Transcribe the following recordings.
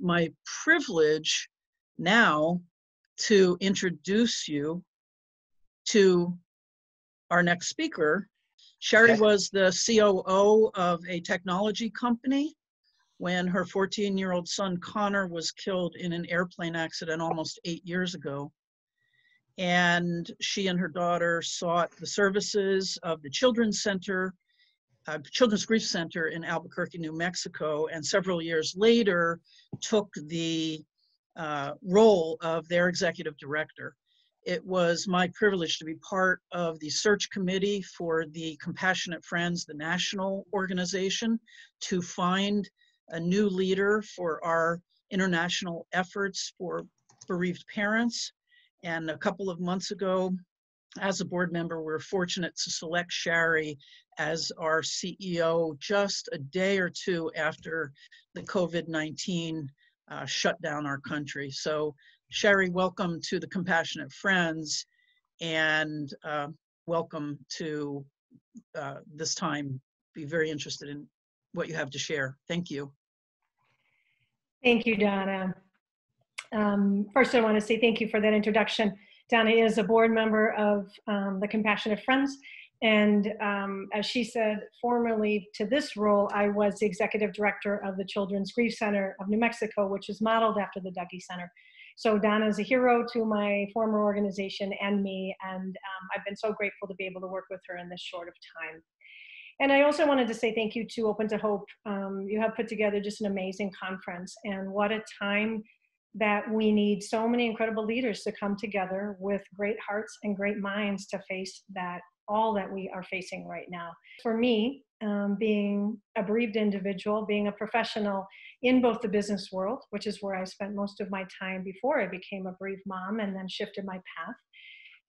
my privilege now to introduce you to our next speaker. Shari Okay. was the COO of a technology company when her 14 year old son Connor was killed in an airplane accident almost eight years ago. And she and her daughter sought the services of the Children's Center, uh, Children's Grief Center in Albuquerque, New Mexico, and several years later took the uh, role of their executive director. It was my privilege to be part of the search committee for the Compassionate Friends, the national organization, to find a new leader for our international efforts for bereaved parents. And a couple of months ago, as a board member, we we're fortunate to select Shari as our CEO just a day or two after the COVID 19 uh, shut down our country. So, Shari, welcome to the Compassionate Friends and uh, welcome to uh, this time. Be very interested in what you have to share. Thank you. Thank you, Donna. Um, first, I want to say thank you for that introduction. Donna is a board member of um, the Compassionate Friends. And um, as she said, formerly to this role, I was the executive director of the Children's Grief Center of New Mexico, which is modeled after the Dougy Center. So Donna is a hero to my former organization and me, and um, I've been so grateful to be able to work with her in this short of time. And I also wanted to say thank you to Open to Hope. Um, you have put together just an amazing conference, and what a time that we need so many incredible leaders to come together with great hearts and great minds to face that all that we are facing right now. For me, um, being a bereaved individual, being a professional in both the business world, which is where I spent most of my time before I became a bereaved mom and then shifted my path,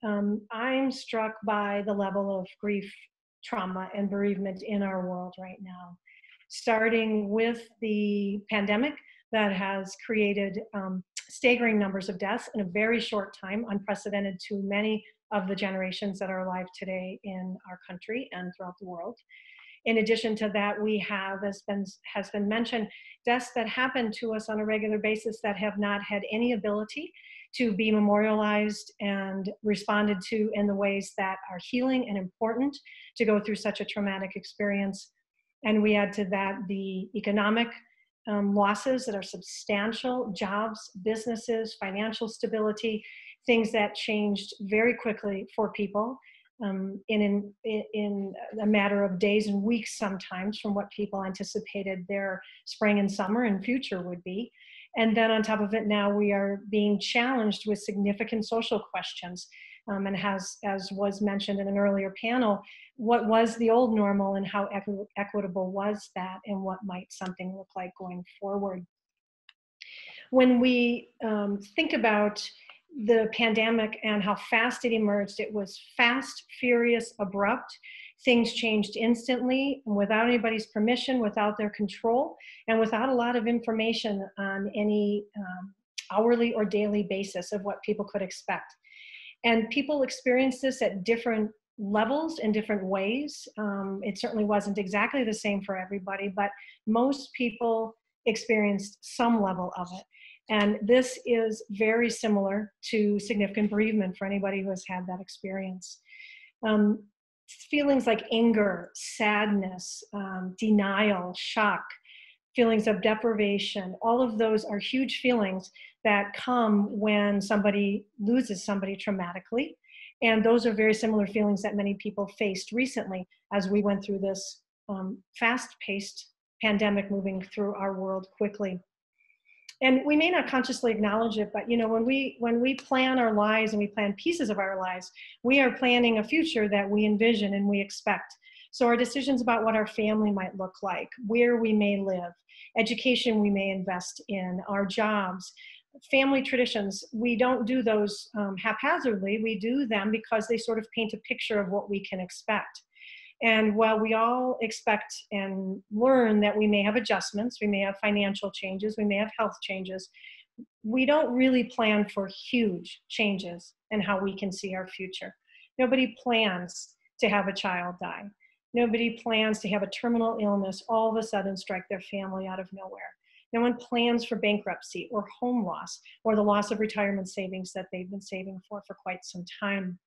um, I'm struck by the level of grief, trauma, and bereavement in our world right now. Starting with the pandemic that has created um, staggering numbers of deaths in a very short time, unprecedented to many of the generations that are alive today in our country and throughout the world. In addition to that, we have, as been, has been mentioned, deaths that happen to us on a regular basis that have not had any ability to be memorialized and responded to in the ways that are healing and important to go through such a traumatic experience. And we add to that the economic um, losses that are substantial jobs, businesses, financial stability, things that changed very quickly for people um, in, in, in a matter of days and weeks sometimes from what people anticipated their spring and summer and future would be. And then on top of it, now we are being challenged with significant social questions. Um, and has, as was mentioned in an earlier panel, what was the old normal and how equi equitable was that and what might something look like going forward. When we um, think about the pandemic and how fast it emerged, it was fast, furious, abrupt. Things changed instantly without anybody's permission, without their control, and without a lot of information on any um, hourly or daily basis of what people could expect. And people experience this at different levels in different ways. Um, it certainly wasn't exactly the same for everybody, but most people experienced some level of it. And this is very similar to significant bereavement for anybody who has had that experience. Um, feelings like anger, sadness, um, denial, shock, feelings of deprivation, all of those are huge feelings that come when somebody loses somebody traumatically. And those are very similar feelings that many people faced recently as we went through this um, fast paced pandemic moving through our world quickly. And we may not consciously acknowledge it, but you know, when we when we plan our lives and we plan pieces of our lives, we are planning a future that we envision and we expect. So our decisions about what our family might look like, where we may live, education we may invest in, our jobs, family traditions, we don't do those um, haphazardly. We do them because they sort of paint a picture of what we can expect. And while we all expect and learn that we may have adjustments, we may have financial changes, we may have health changes, we don't really plan for huge changes in how we can see our future. Nobody plans to have a child die. Nobody plans to have a terminal illness all of a sudden strike their family out of nowhere. No one plans for bankruptcy or home loss or the loss of retirement savings that they've been saving for for quite some time.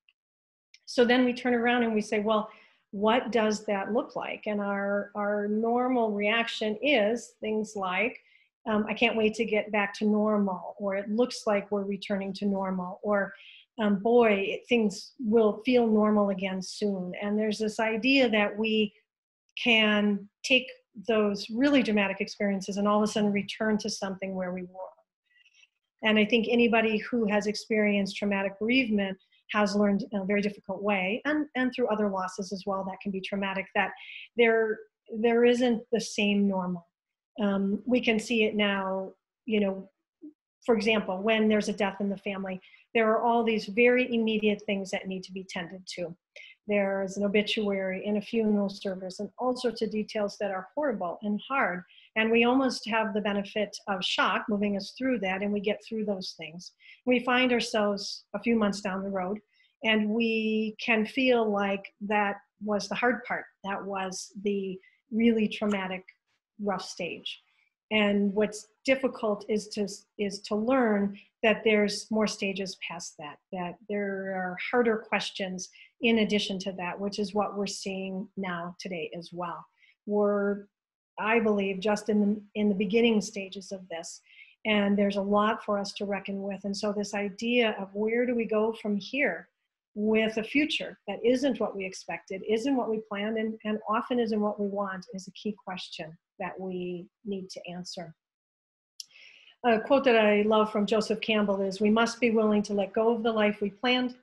So then we turn around and we say, well, what does that look like? And our, our normal reaction is things like, um, I can't wait to get back to normal, or it looks like we're returning to normal, or um, boy, things will feel normal again soon. And there's this idea that we can take those really dramatic experiences and all of a sudden return to something where we were. And I think anybody who has experienced traumatic bereavement has learned in a very difficult way, and, and through other losses as well that can be traumatic, that there, there isn't the same normal. Um, we can see it now, you know, for example, when there's a death in the family, there are all these very immediate things that need to be tended to. There's an obituary and a funeral service and all sorts of details that are horrible and hard. And we almost have the benefit of shock moving us through that, and we get through those things. We find ourselves a few months down the road, and we can feel like that was the hard part. That was the really traumatic, rough stage. And what's difficult is to is to learn that there's more stages past that. That there are harder questions in addition to that, which is what we're seeing now today as well. We're, I believe, just in the in the beginning stages of this, and there's a lot for us to reckon with. And so this idea of where do we go from here with a future that isn't what we expected, isn't what we planned, and, and often isn't what we want is a key question that we need to answer. A quote that I love from Joseph Campbell is We must be willing to let go of the life we planned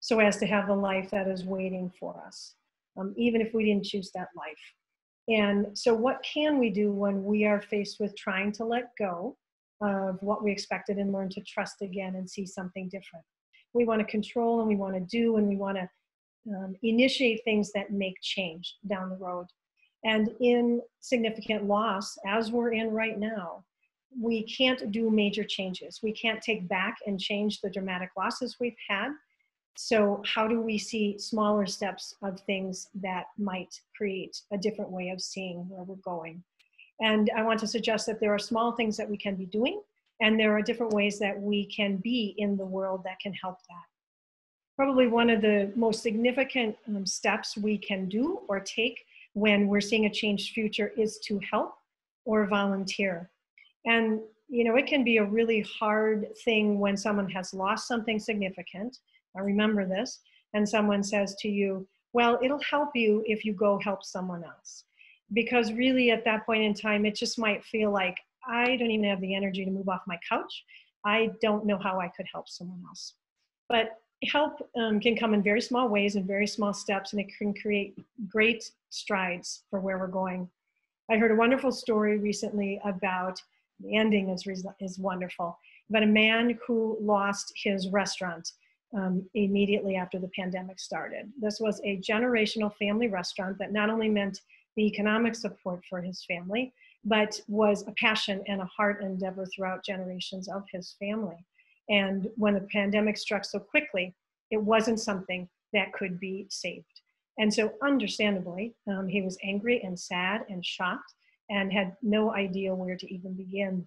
so as to have the life that is waiting for us, um, even if we didn't choose that life. And so, what can we do when we are faced with trying to let go of what we expected and learn to trust again and see something different? We want to control and we want to do and we want to um, initiate things that make change down the road. And in significant loss, as we're in right now, we can't do major changes. We can't take back and change the dramatic losses we've had. So, how do we see smaller steps of things that might create a different way of seeing where we're going? And I want to suggest that there are small things that we can be doing, and there are different ways that we can be in the world that can help that. Probably one of the most significant um, steps we can do or take when we're seeing a changed future is to help or volunteer. And you know, it can be a really hard thing when someone has lost something significant. I remember this, and someone says to you, Well, it'll help you if you go help someone else. Because really, at that point in time, it just might feel like I don't even have the energy to move off my couch. I don't know how I could help someone else. But help um, can come in very small ways and very small steps, and it can create great strides for where we're going. I heard a wonderful story recently about the ending is, is wonderful, about a man who lost his restaurant um, immediately after the pandemic started. This was a generational family restaurant that not only meant the economic support for his family, but was a passion and a heart endeavor throughout generations of his family. And when the pandemic struck so quickly, it wasn't something that could be saved. And so, understandably, um, he was angry and sad and shocked and had no idea where to even begin.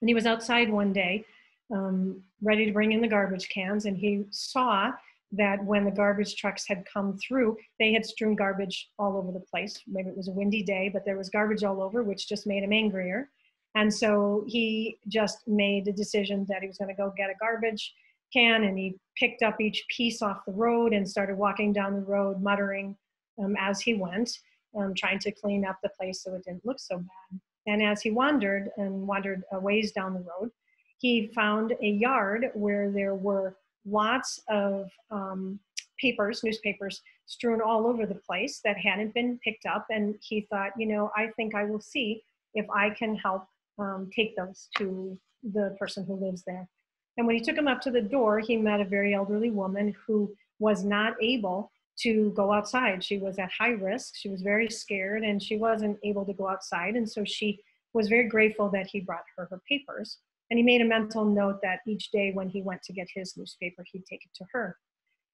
And he was outside one day, um, ready to bring in the garbage cans, and he saw that when the garbage trucks had come through, they had strewn garbage all over the place. Maybe it was a windy day, but there was garbage all over, which just made him angrier. And so he just made a decision that he was going to go get a garbage can and he picked up each piece off the road and started walking down the road, muttering um, as he went, um, trying to clean up the place so it didn't look so bad. And as he wandered and wandered a ways down the road, he found a yard where there were lots of um, papers, newspapers, strewn all over the place that hadn't been picked up. And he thought, you know, I think I will see if I can help um, take those to the person who lives there. And when he took him up to the door, he met a very elderly woman who was not able to go outside. She was at high risk. She was very scared and she wasn't able to go outside. And so she was very grateful that he brought her her papers. And he made a mental note that each day when he went to get his newspaper, he'd take it to her.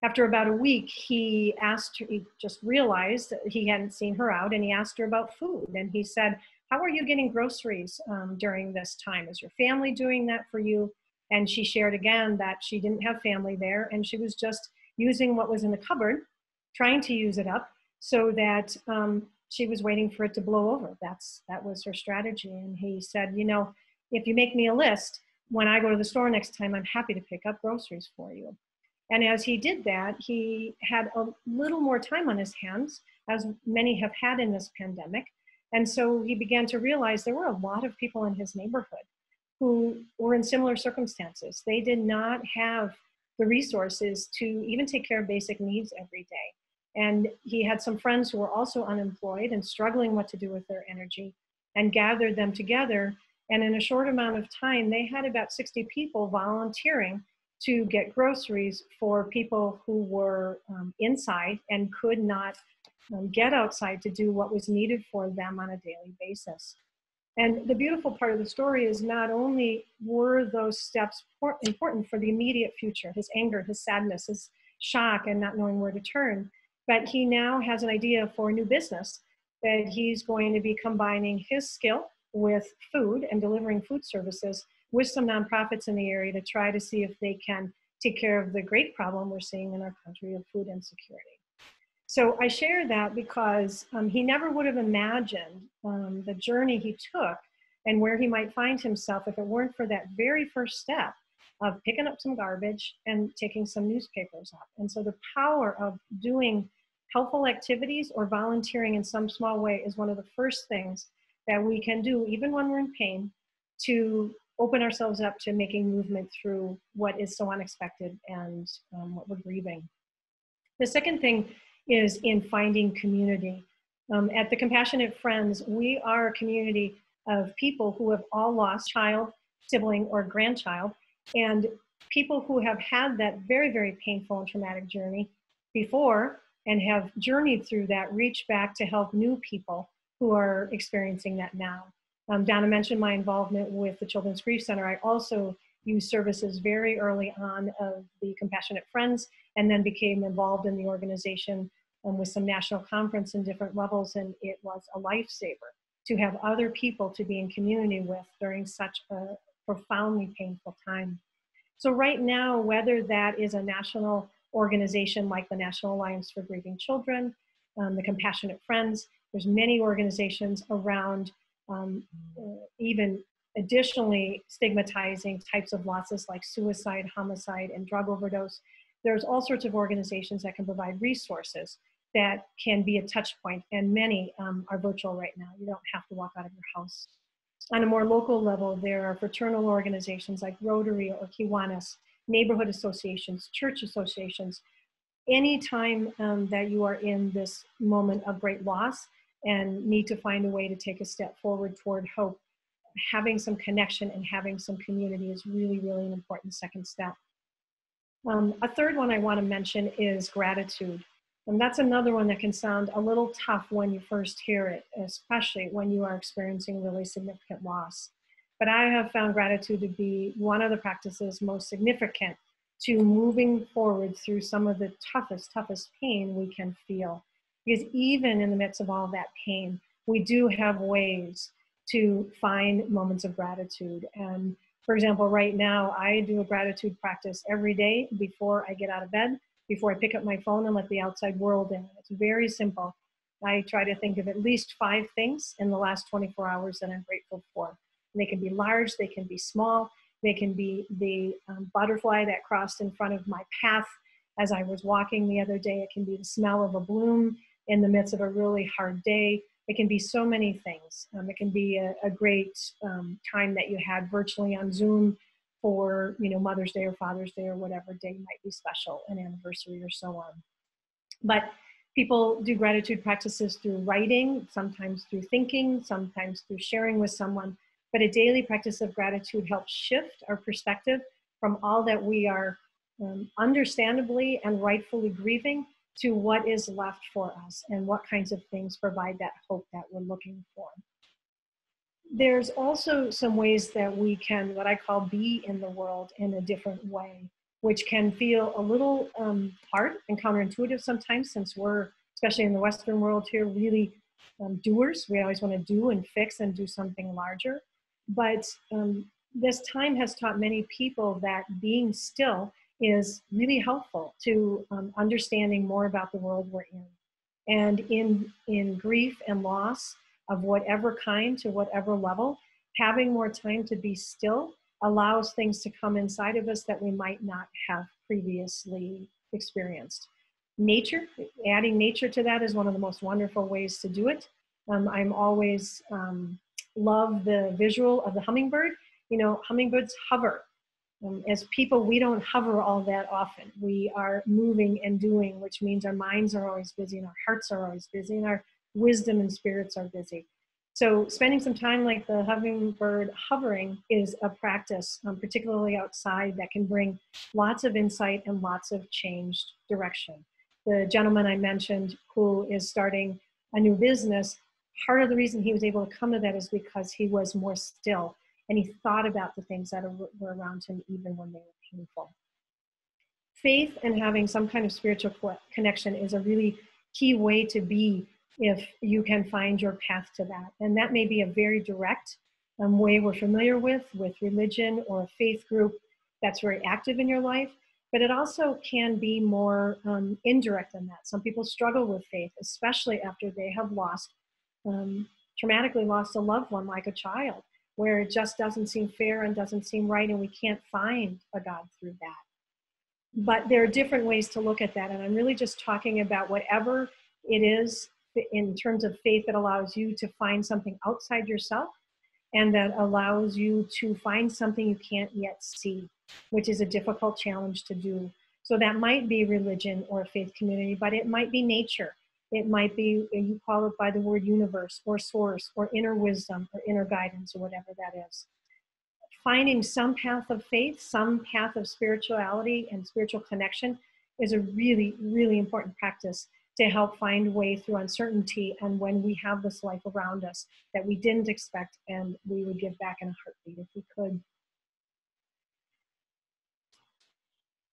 After about a week, he asked her, he just realized he hadn't seen her out and he asked her about food. And he said, how are you getting groceries um, during this time? Is your family doing that for you? And she shared again that she didn't have family there and she was just using what was in the cupboard, trying to use it up so that um, she was waiting for it to blow over. That's that was her strategy. And he said, you know, if you make me a list, when I go to the store next time, I'm happy to pick up groceries for you. And as he did that, he had a little more time on his hands, as many have had in this pandemic. And so he began to realize there were a lot of people in his neighborhood who were in similar circumstances. They did not have the resources to even take care of basic needs every day. And he had some friends who were also unemployed and struggling what to do with their energy and gathered them together. And in a short amount of time, they had about 60 people volunteering to get groceries for people who were um, inside and could not um, get outside to do what was needed for them on a daily basis. And the beautiful part of the story is not only were those steps important for the immediate future, his anger, his sadness, his shock, and not knowing where to turn, but he now has an idea for a new business that he's going to be combining his skill with food and delivering food services with some nonprofits in the area to try to see if they can take care of the great problem we're seeing in our country of food insecurity. So I share that because um, he never would have imagined um, the journey he took and where he might find himself if it weren't for that very first step of picking up some garbage and taking some newspapers up. And so the power of doing helpful activities or volunteering in some small way is one of the first things that we can do, even when we're in pain, to open ourselves up to making movement through what is so unexpected and um, what we're grieving. The second thing is in finding community. Um, at the Compassionate Friends, we are a community of people who have all lost child, sibling, or grandchild, and people who have had that very, very painful and traumatic journey before and have journeyed through that reach back to help new people who are experiencing that now. Um, Donna mentioned my involvement with the Children's Grief Center. I also used services very early on of the Compassionate Friends and then became involved in the organization um, with some national conference and different levels. And it was a lifesaver to have other people to be in community with during such a profoundly painful time. So right now, whether that is a national organization like the National Alliance for Grieving Children, um, the Compassionate Friends, there's many organizations around um, uh, even additionally stigmatizing types of losses like suicide, homicide, and drug overdose. There's all sorts of organizations that can provide resources that can be a touch point, and many um, are virtual right now. You don't have to walk out of your house. On a more local level, there are fraternal organizations like Rotary or Kiwanis, neighborhood associations, church associations. Anytime um, that you are in this moment of great loss, and need to find a way to take a step forward toward hope, having some connection and having some community is really, really an important second step. Um, a third one I want to mention is gratitude. And that's another one that can sound a little tough when you first hear it, especially when you are experiencing really significant loss. But I have found gratitude to be one of the practices most significant to moving forward through some of the toughest, toughest pain we can feel. Because even in the midst of all that pain, we do have ways to find moments of gratitude. And for example, right now, I do a gratitude practice every day before I get out of bed, before I pick up my phone and let the outside world in. It's very simple. I try to think of at least five things in the last 24 hours that I'm grateful for. And they can be large, they can be small, they can be the um, butterfly that crossed in front of my path as I was walking the other day. It can be the smell of a bloom in the midst of a really hard day. It can be so many things. Um, it can be a, a great um, time that you had virtually on Zoom for you know Mother's Day or Father's Day or whatever day might be special, an anniversary or so on. But people do gratitude practices through writing, sometimes through thinking, sometimes through sharing with someone. But a daily practice of gratitude helps shift our perspective from all that we are um, understandably and rightfully grieving to what is left for us and what kinds of things provide that hope that we're looking for. There's also some ways that we can, what I call, be in the world in a different way, which can feel a little um, hard and counterintuitive sometimes since we're, especially in the Western world here, really um, doers. We always want to do and fix and do something larger. But um, this time has taught many people that being still is really helpful to um, understanding more about the world we're in. And in, in grief and loss of whatever kind to whatever level, having more time to be still allows things to come inside of us that we might not have previously experienced. Nature, adding nature to that is one of the most wonderful ways to do it. Um, I'm always um, love the visual of the hummingbird. You know, hummingbirds hover. Um, as people, we don't hover all that often. We are moving and doing, which means our minds are always busy and our hearts are always busy and our wisdom and spirits are busy. So spending some time like the hummingbird hovering is a practice, um, particularly outside, that can bring lots of insight and lots of changed direction. The gentleman I mentioned who is starting a new business, part of the reason he was able to come to that is because he was more still and he thought about the things that were around him even when they were painful. Faith and having some kind of spiritual connection is a really key way to be if you can find your path to that. And that may be a very direct um, way we're familiar with, with religion or a faith group that's very active in your life. But it also can be more um, indirect than that. Some people struggle with faith, especially after they have lost, um, traumatically lost a loved one like a child, where it just doesn't seem fair and doesn't seem right, and we can't find a God through that. But there are different ways to look at that. And I'm really just talking about whatever it is in terms of faith that allows you to find something outside yourself and that allows you to find something you can't yet see, which is a difficult challenge to do. So that might be religion or a faith community, but it might be nature. It might be, you call it by the word universe or source or inner wisdom or inner guidance or whatever that is. Finding some path of faith, some path of spirituality and spiritual connection is a really, really important practice to help find way through uncertainty and when we have this life around us that we didn't expect and we would give back in a heartbeat if we could.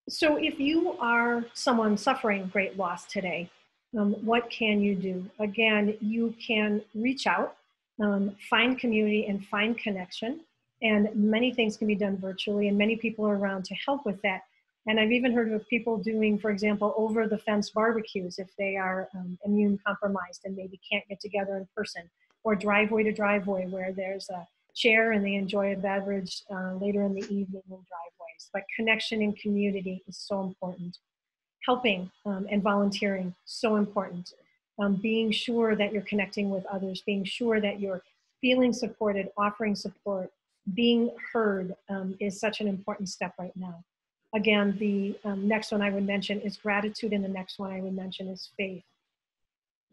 So if you are someone suffering great loss today, um, what can you do? Again, you can reach out, um, find community and find connection. And many things can be done virtually and many people are around to help with that. And I've even heard of people doing, for example, over the fence barbecues if they are um, immune compromised and maybe can't get together in person, or driveway to driveway where there's a chair and they enjoy a beverage uh, later in the evening in driveways. But connection and community is so important. Helping um, and volunteering, so important. Um, being sure that you're connecting with others, being sure that you're feeling supported, offering support, being heard um, is such an important step right now. Again, the um, next one I would mention is gratitude, and the next one I would mention is faith.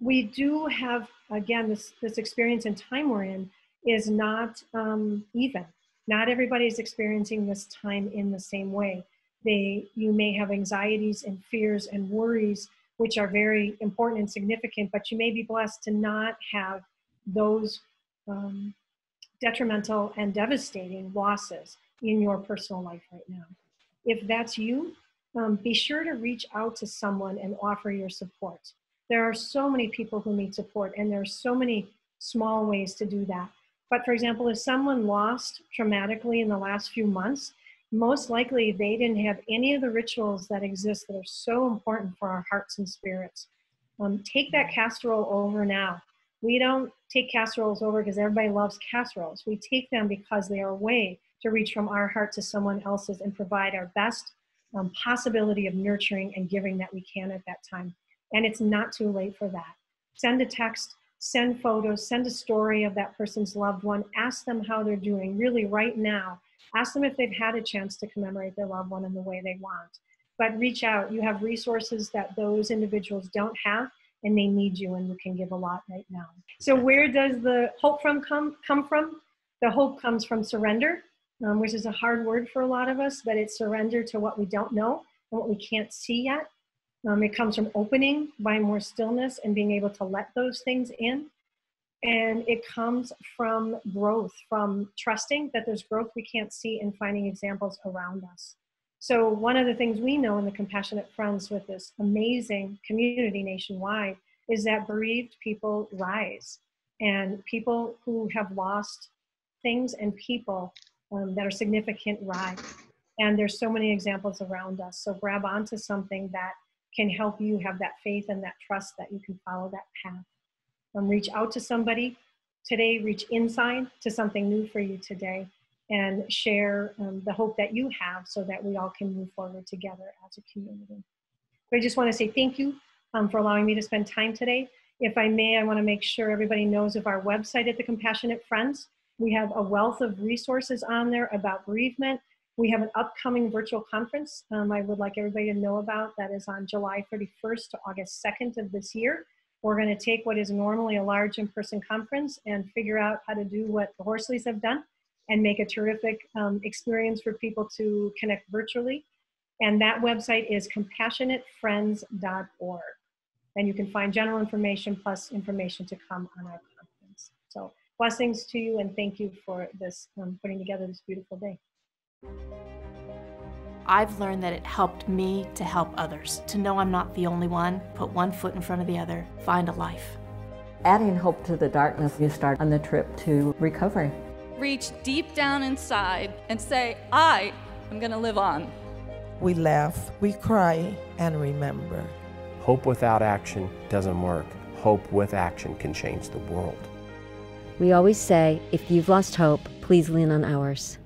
We do have, again, this, this experience and time we're in is not um, even. Not everybody is experiencing this time in the same way. They, you may have anxieties and fears and worries, which are very important and significant, but you may be blessed to not have those um, detrimental and devastating losses in your personal life right now. If that's you, um, be sure to reach out to someone and offer your support. There are so many people who need support, and there are so many small ways to do that. But for example, if someone lost traumatically in the last few months, most likely they didn't have any of the rituals that exist that are so important for our hearts and spirits. Um, take that casserole over now. We don't take casseroles over because everybody loves casseroles. We take them because they are a way to reach from our heart to someone else's and provide our best um, possibility of nurturing and giving that we can at that time. And it's not too late for that. Send a text, send photos, send a story of that person's loved one, ask them how they're doing, really right now. Ask them if they've had a chance to commemorate their loved one in the way they want. But reach out. You have resources that those individuals don't have, and they need you, and you can give a lot right now. So, where does the hope from come, come from? The hope comes from surrender um, which is a hard word for a lot of us, but it's surrender to what we don't know and what we can't see yet. Um, it comes from opening by more stillness and being able to let those things in. And it comes from growth, from trusting that there's growth we can't see and finding examples around us. So, one of the things we know in the Compassionate Friends with this amazing community nationwide is that bereaved people rise and people who have lost things and people um, that are significant rise. And there's so many examples around us. So grab onto something that can help you have that faith and that trust that you can follow that path. Um, reach out to somebody today, reach inside to something new for you today, and share um, the hope that you have so that we all can move forward together as a community. But I just want to say thank you um, for allowing me to spend time today. If I may, I want to make sure everybody knows of our website at the Compassionate Friends. We have a wealth of resources on there about bereavement. We have an upcoming virtual conference um, I would like everybody to know about that is on July 31st to August 2nd of this year. We're going to take what is normally a large in-person conference and figure out how to do what the Horsleys have done and make a terrific um, experience for people to connect virtually. And that website is compassionatefriends.org. And you can find general information plus information to come on our conference. So blessings to you and thank you for this um, putting together this beautiful day. I've learned that it helped me to help others, to know I'm not the only one, put one foot in front of the other, find a life. Adding hope to the darkness, you start on the trip to recovery. Reach deep down inside and say, I am going to live on. We laugh, we cry, and remember. Hope without action doesn't work. Hope with action can change the world. We always say if you've lost hope, please lean on ours.